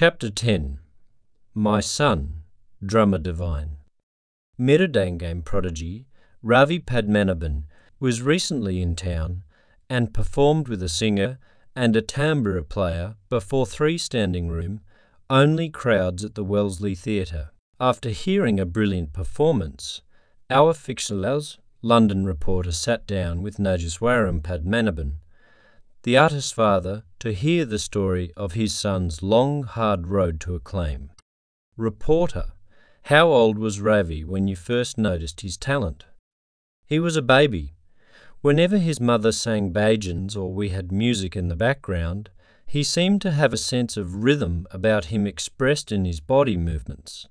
Chapter 10 My Son, Drummer Divine Mridangam prodigy Ravi Padmanabhan was recently in town and performed with a singer and a tambura player before three standing room, only crowds at the Wellesley Theatre. After hearing a brilliant performance, our Fixalaz London reporter sat down with Nageswaram Padmanabhan, the artist's father, to hear the story of his son's long, hard road to acclaim. Reporter, how old was Ravi when you first noticed his talent? He was a baby. Whenever his mother sang bhajans or we had music in the background, he seemed to have a sense of rhythm about him expressed in his body movements.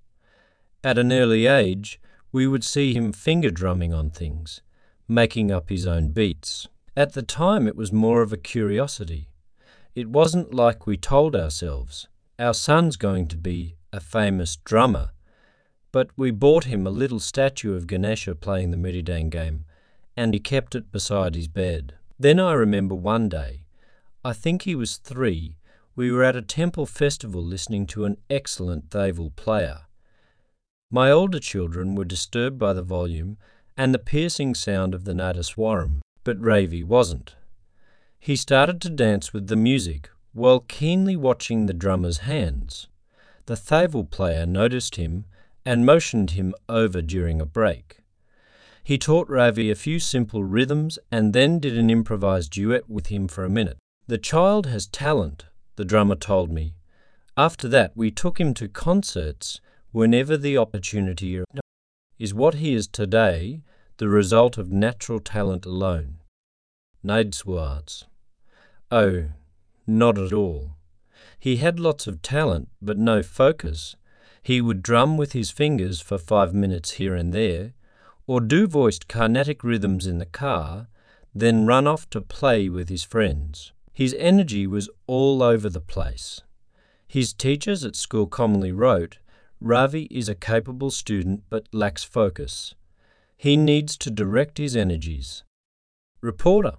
At an early age, we would see him finger drumming on things, making up his own beats. At the time, it was more of a curiosity. It wasn't like we told ourselves, our son's going to be a famous drummer, but we bought him a little statue of Ganesha playing the Mridangam, and he kept it beside his bed. Then I remember one day, I think he was three, we were at a temple festival listening to an excellent Thavil player. My older children were disturbed by the volume and the piercing sound of the Nadaswaram, but Ravi wasn't. He started to dance with the music while keenly watching the drummer's hands. The Thavil player noticed him and motioned him over during a break. He taught Ravi a few simple rhythms and then did an improvised duet with him for a minute. The child has talent, the drummer told me. After that, we took him to concerts whenever the opportunity is what he is today the result of natural talent alone. Naideswards. Oh, not at all. He had lots of talent, but no focus. He would drum with his fingers for five minutes here and there, or do voiced carnatic rhythms in the car, then run off to play with his friends. His energy was all over the place. His teachers at school commonly wrote, Ravi is a capable student but lacks focus. He needs to direct his energies. Reporter.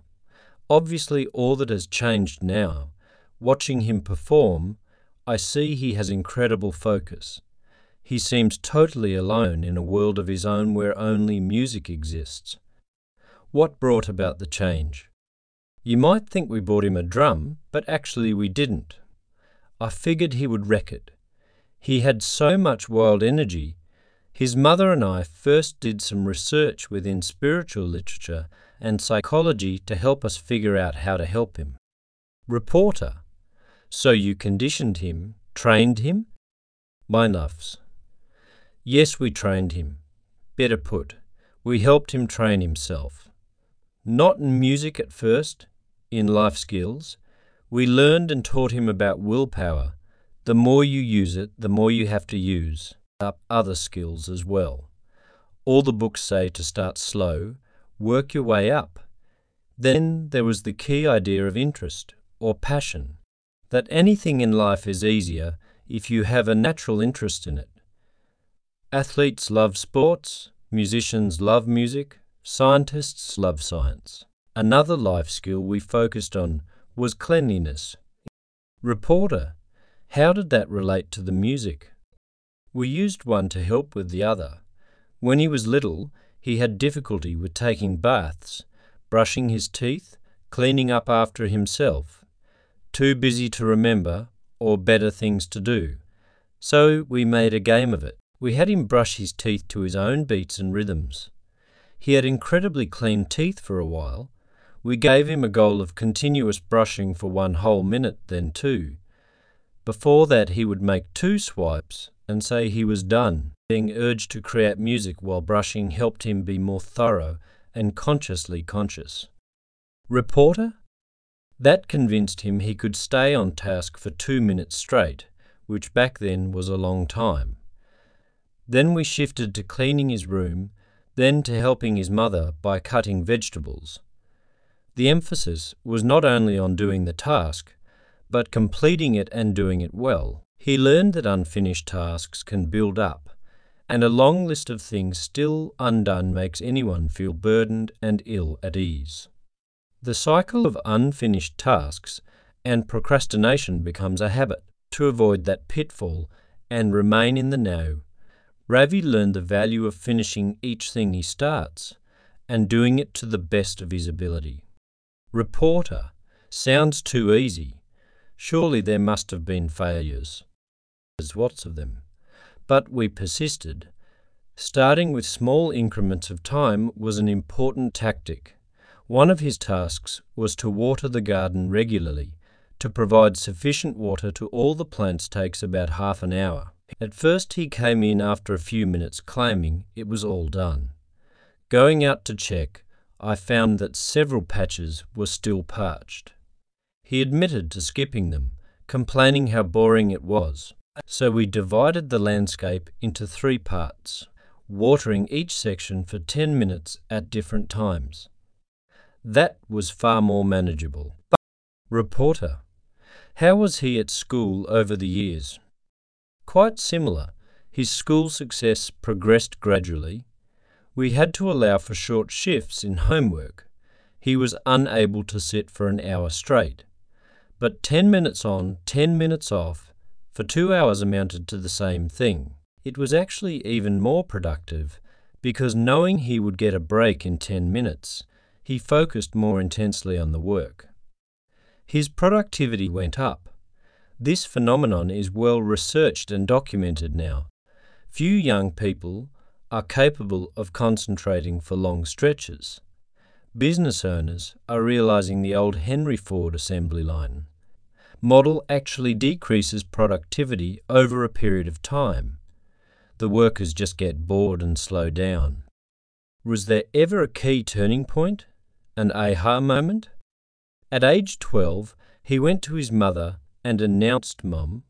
Obviously, all that has changed now. Watching him perform, I see he has incredible focus. He seems totally alone in a world of his own where only music exists. What brought about the change? You might think we bought him a drum, but actually we didn't. I figured he would wreck it. He had so much wild energy. His mother and I first did some research within spiritual literature and psychology to help us figure out how to help him. Reporter. So you conditioned him, trained him? My loves. Yes, we trained him. Better put, we helped him train himself. Not in music at first, in life skills. We learned and taught him about willpower, the more you use it, the more you have to use up other skills as well. All the books say to start slow, work your way up. Then there was the key idea of interest, or passion, that anything in life is easier if you have a natural interest in it. Athletes love sports, musicians love music, scientists love science. Another life skill we focused on was cleanliness. Reporter how did that relate to the music? We used one to help with the other. When he was little, he had difficulty with taking baths, brushing his teeth, cleaning up after himself. Too busy to remember, or better things to do. So we made a game of it. We had him brush his teeth to his own beats and rhythms. He had incredibly clean teeth for a while. We gave him a goal of continuous brushing for one whole minute, then two. Before that, he would make two swipes and say he was done. Being urged to create music while brushing helped him be more thorough and consciously conscious. Reporter? That convinced him he could stay on task for two minutes straight, which back then was a long time. Then we shifted to cleaning his room, then to helping his mother by cutting vegetables. The emphasis was not only on doing the task, but completing it and doing it well. He learned that unfinished tasks can build up, and a long list of things still undone makes anyone feel burdened and ill at ease. The cycle of unfinished tasks and procrastination becomes a habit. To avoid that pitfall and remain in the know, Ravi learned the value of finishing each thing he starts and doing it to the best of his ability. Reporter sounds too easy. Surely there must have been failures. There's lots of them. But we persisted. Starting with small increments of time was an important tactic. One of his tasks was to water the garden regularly. To provide sufficient water to all the plants takes about half an hour. At first he came in after a few minutes claiming it was all done. Going out to check, I found that several patches were still parched. He admitted to skipping them, complaining how boring it was. So we divided the landscape into three parts, watering each section for 10 minutes at different times. That was far more manageable. Reporter. How was he at school over the years? Quite similar. His school success progressed gradually. We had to allow for short shifts in homework. He was unable to sit for an hour straight. But 10 minutes on, 10 minutes off, for two hours amounted to the same thing. It was actually even more productive because knowing he would get a break in 10 minutes, he focused more intensely on the work. His productivity went up. This phenomenon is well researched and documented now. Few young people are capable of concentrating for long stretches. Business owners are realizing the old Henry Ford assembly line. Model actually decreases productivity over a period of time. The workers just get bored and slow down. Was there ever a key turning point? An aha moment? At age 12, he went to his mother and announced, Mum,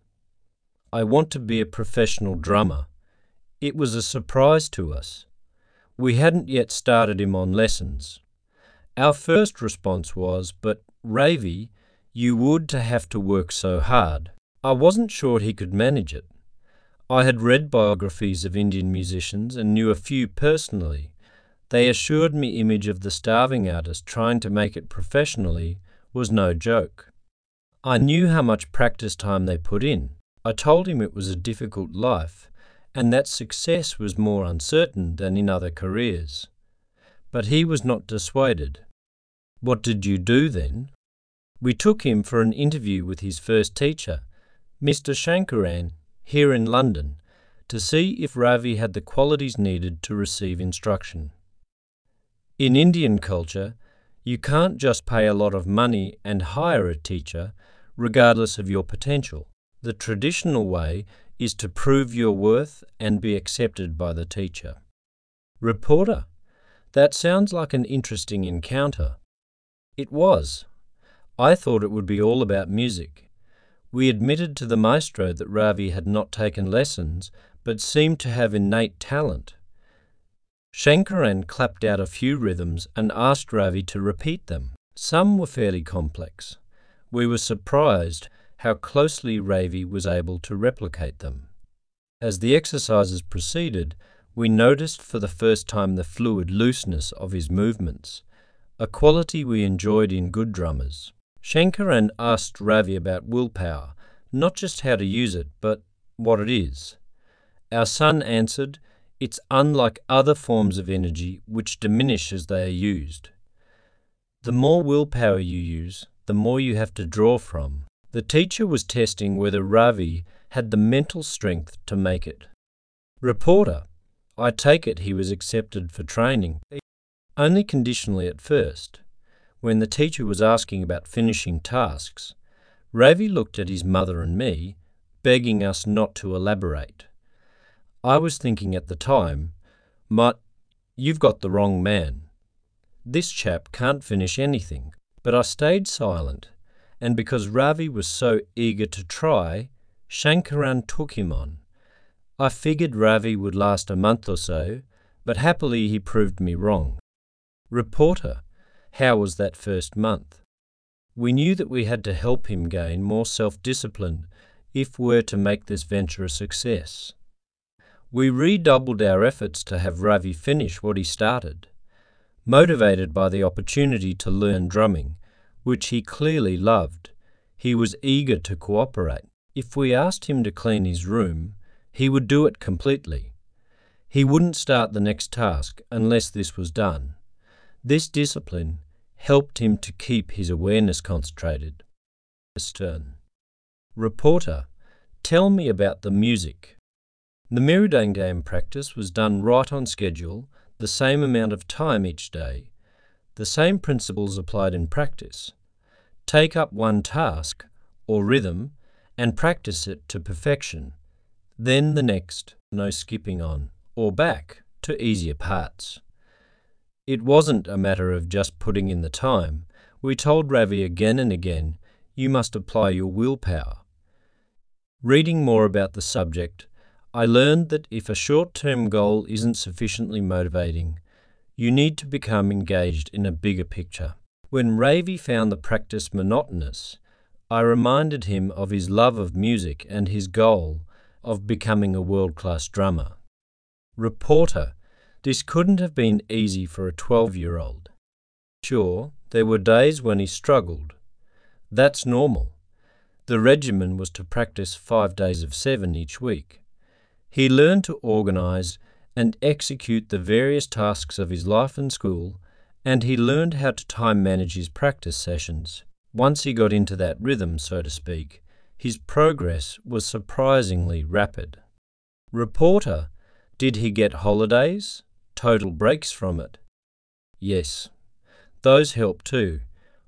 I want to be a professional drummer. It was a surprise to us. We hadn't yet started him on lessons. Our first response was, But Ravi, you would to have to work so hard. I wasn't sure he could manage it. I had read biographies of Indian musicians and knew a few personally. They assured me image of the starving artist trying to make it professionally was no joke. I knew how much practice time they put in. I told him it was a difficult life and that success was more uncertain than in other careers. But he was not dissuaded. What did you do then? We took him for an interview with his first teacher, Mr. Shankaran, here in London, to see if Ravi had the qualities needed to receive instruction. In Indian culture, you can't just pay a lot of money and hire a teacher regardless of your potential. The traditional way is to prove your worth and be accepted by the teacher. Reporter, that sounds like an interesting encounter. It was. I thought it would be all about music. We admitted to the maestro that Ravi had not taken lessons, but seemed to have innate talent. Shankaran clapped out a few rhythms and asked Ravi to repeat them. Some were fairly complex. We were surprised how closely Ravi was able to replicate them. As the exercises proceeded, we noticed for the first time the fluid looseness of his movements, a quality we enjoyed in good drummers. Shankaran asked Ravi about willpower, not just how to use it, but what it is. Our son answered, It's unlike other forms of energy which diminish as they are used. The more willpower you use, the more you have to draw from. The teacher was testing whether Ravi had the mental strength to make it. Reporter, I take it he was accepted for training, only conditionally at first. When the teacher was asking about finishing tasks, Ravi looked at his mother and me, begging us not to elaborate. I was thinking at the time, Mutt, you've got the wrong man. This chap can't finish anything. But I stayed silent, and because Ravi was so eager to try, Shankaran took him on. I figured Ravi would last a month or so, but happily he proved me wrong. Reporter, how was that first month? We knew that we had to help him gain more self-discipline if we're to make this venture a success. We redoubled our efforts to have Ravi finish what he started. Motivated by the opportunity to learn drumming, which he clearly loved, he was eager to cooperate. If we asked him to clean his room, he would do it completely. He wouldn't start the next task unless this was done. This discipline helped him to keep his awareness concentrated. Stern. Reporter, tell me about the music. The Mridangam practice was done right on schedule, the same amount of time each day. The same principles applied in practice. Take up one task, or rhythm, and practice it to perfection. Then the next, no skipping on, or back, to easier parts. It wasn't a matter of just putting in the time. We told Ravi again and again, you must apply your willpower. Reading more about the subject, I learned that if a short-term goal isn't sufficiently motivating, you need to become engaged in a bigger picture. When Ravi found the practice monotonous, I reminded him of his love of music and his goal of becoming a world-class drummer. Reporter, this couldn't have been easy for a 12-year-old. Sure, there were days when he struggled. That's normal. The regimen was to practice five days of seven each week. He learned to organise and execute the various tasks of his life and school, and he learned how to time manage his practice sessions. Once he got into that rhythm, so to speak, his progress was surprisingly rapid. Reporter, did he get holidays? Total breaks from it? Yes. Those help too.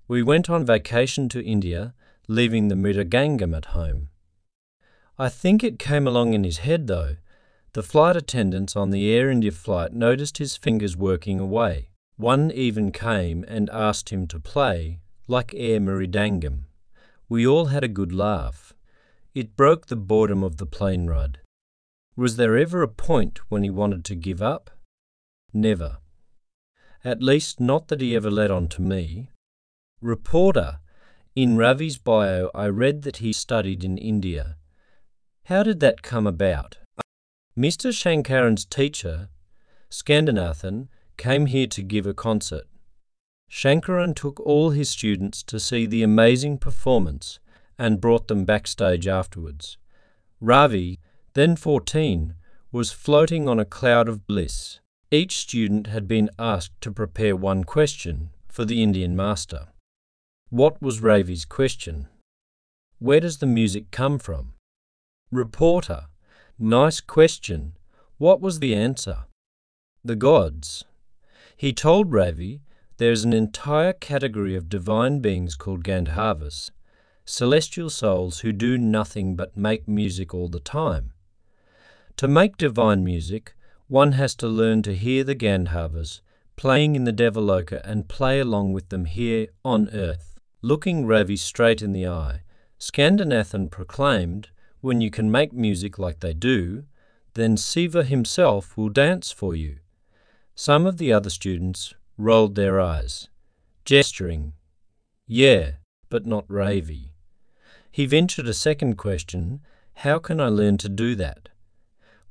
We went on vacation to India, leaving the Mridangam at home. I think it came along in his head though. The flight attendants on the Air India flight noticed his fingers working away. One even came and asked him to play, like Air Mridangam. We all had a good laugh. It broke the boredom of the plane ride. Was there ever a point when he wanted to give up? Never. At least not that he ever let on to me. Reporter. In Ravi's bio I read that he studied in India. How did that come about? Mr. Shankaran's teacher, Skandanathan, came here to give a concert. Shankaran took all his students to see the amazing performance and brought them backstage afterwards. Ravi, then 14, was floating on a cloud of bliss. Each student had been asked to prepare one question for the Indian master. What was Ravi's question? Where does the music come from? Reporter, nice question. What was the answer? The gods. He told Ravi there is an entire category of divine beings called Gandharvas, celestial souls who do nothing but make music all the time. To make divine music, one has to learn to hear the Gandharvas playing in the Devaloka and play along with them here on earth. Looking Ravi straight in the eye, Skandanathan proclaimed, when you can make music like they do, then Siva himself will dance for you. Some of the other students rolled their eyes, gesturing, yeah, but not Ravi. He ventured a second question, how can I learn to do that?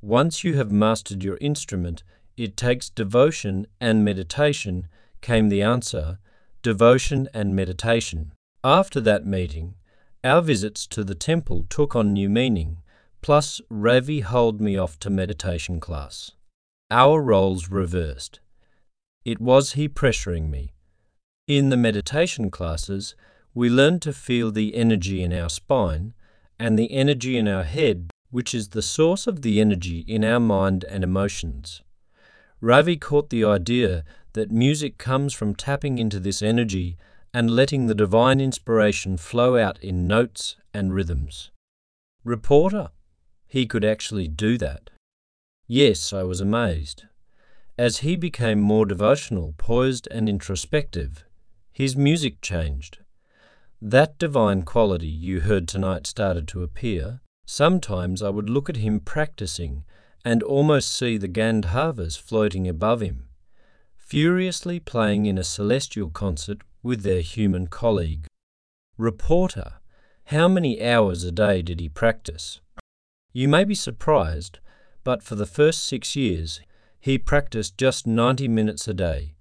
Once you have mastered your instrument, it takes devotion and meditation, came the answer, devotion and meditation. After that meeting, our visits to the temple took on new meaning, plus Ravi hauled me off to meditation class. Our roles reversed. It was he pressuring me. In the meditation classes, we learned to feel the energy in our spine and the energy in our head, which is the source of the energy in our mind and emotions. Ravi caught the idea that music comes from tapping into this energy and letting the divine inspiration flow out in notes and rhythms. Reporter, he could actually do that. Yes, I was amazed. As he became more devotional, poised, and introspective, his music changed. That divine quality you heard tonight started to appear. Sometimes I would look at him practicing and almost see the Gandharvas floating above him, furiously playing in a celestial concert with their human colleague. Reporter, how many hours a day did he practice? You may be surprised, but for the first six years he practiced just 90 minutes a day,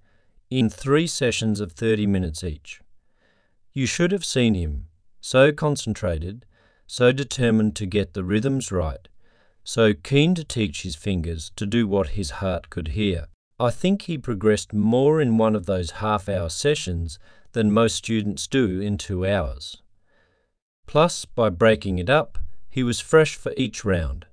in three sessions of 30 minutes each. You should have seen him, so concentrated, so determined to get the rhythms right, so keen to teach his fingers to do what his heart could hear. I think he progressed more in one of those half hour sessions than most students do in two hours. Plus, by breaking it up, he was fresh for each round.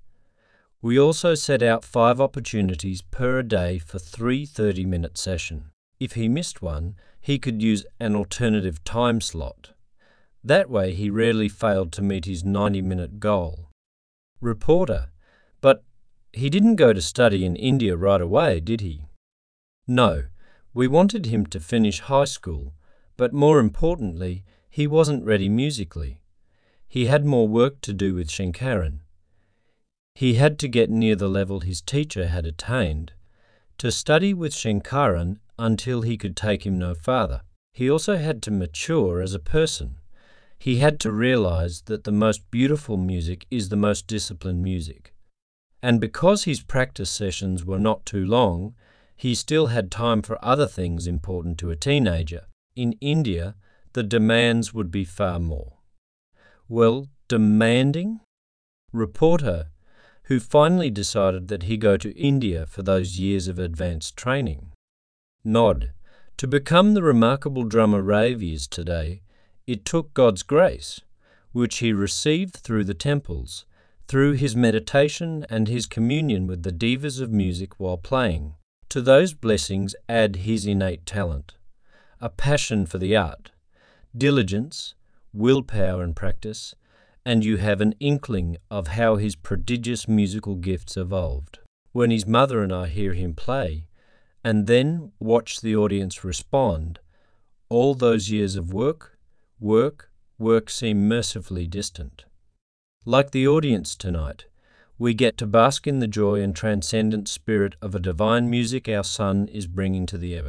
We also set out five opportunities per day for three 30 minute sessions. If he missed one, he could use an alternative time slot. That way he rarely failed to meet his 90 minute goal. Reporter, but he didn't go to study in India right away, did he? No, we wanted him to finish high school, but more importantly, he wasn't ready musically. He had more work to do with Shankaran. He had to get near the level his teacher had attained, to study with Shankaran until he could take him no farther. He also had to mature as a person. He had to realize that the most beautiful music is the most disciplined music. And because his practice sessions were not too long, he still had time for other things important to a teenager. In India, the demands would be far more. Well, demanding? Reporter, who finally decided that he go to India for those years of advanced training. Nod. To become the remarkable drummer Ravi is today, it took God's grace, which he received through the temples, through his meditation and his communion with the devas of music while playing. To those blessings add his innate talent, a passion for the art, diligence, willpower and practice, and you have an inkling of how his prodigious musical gifts evolved. When his mother and I hear him play, and then watch the audience respond, all those years of work, work, work seem mercifully distant. Like the audience tonight, we get to bask in the joy and transcendent spirit of a divine music our Son is bringing to the earth.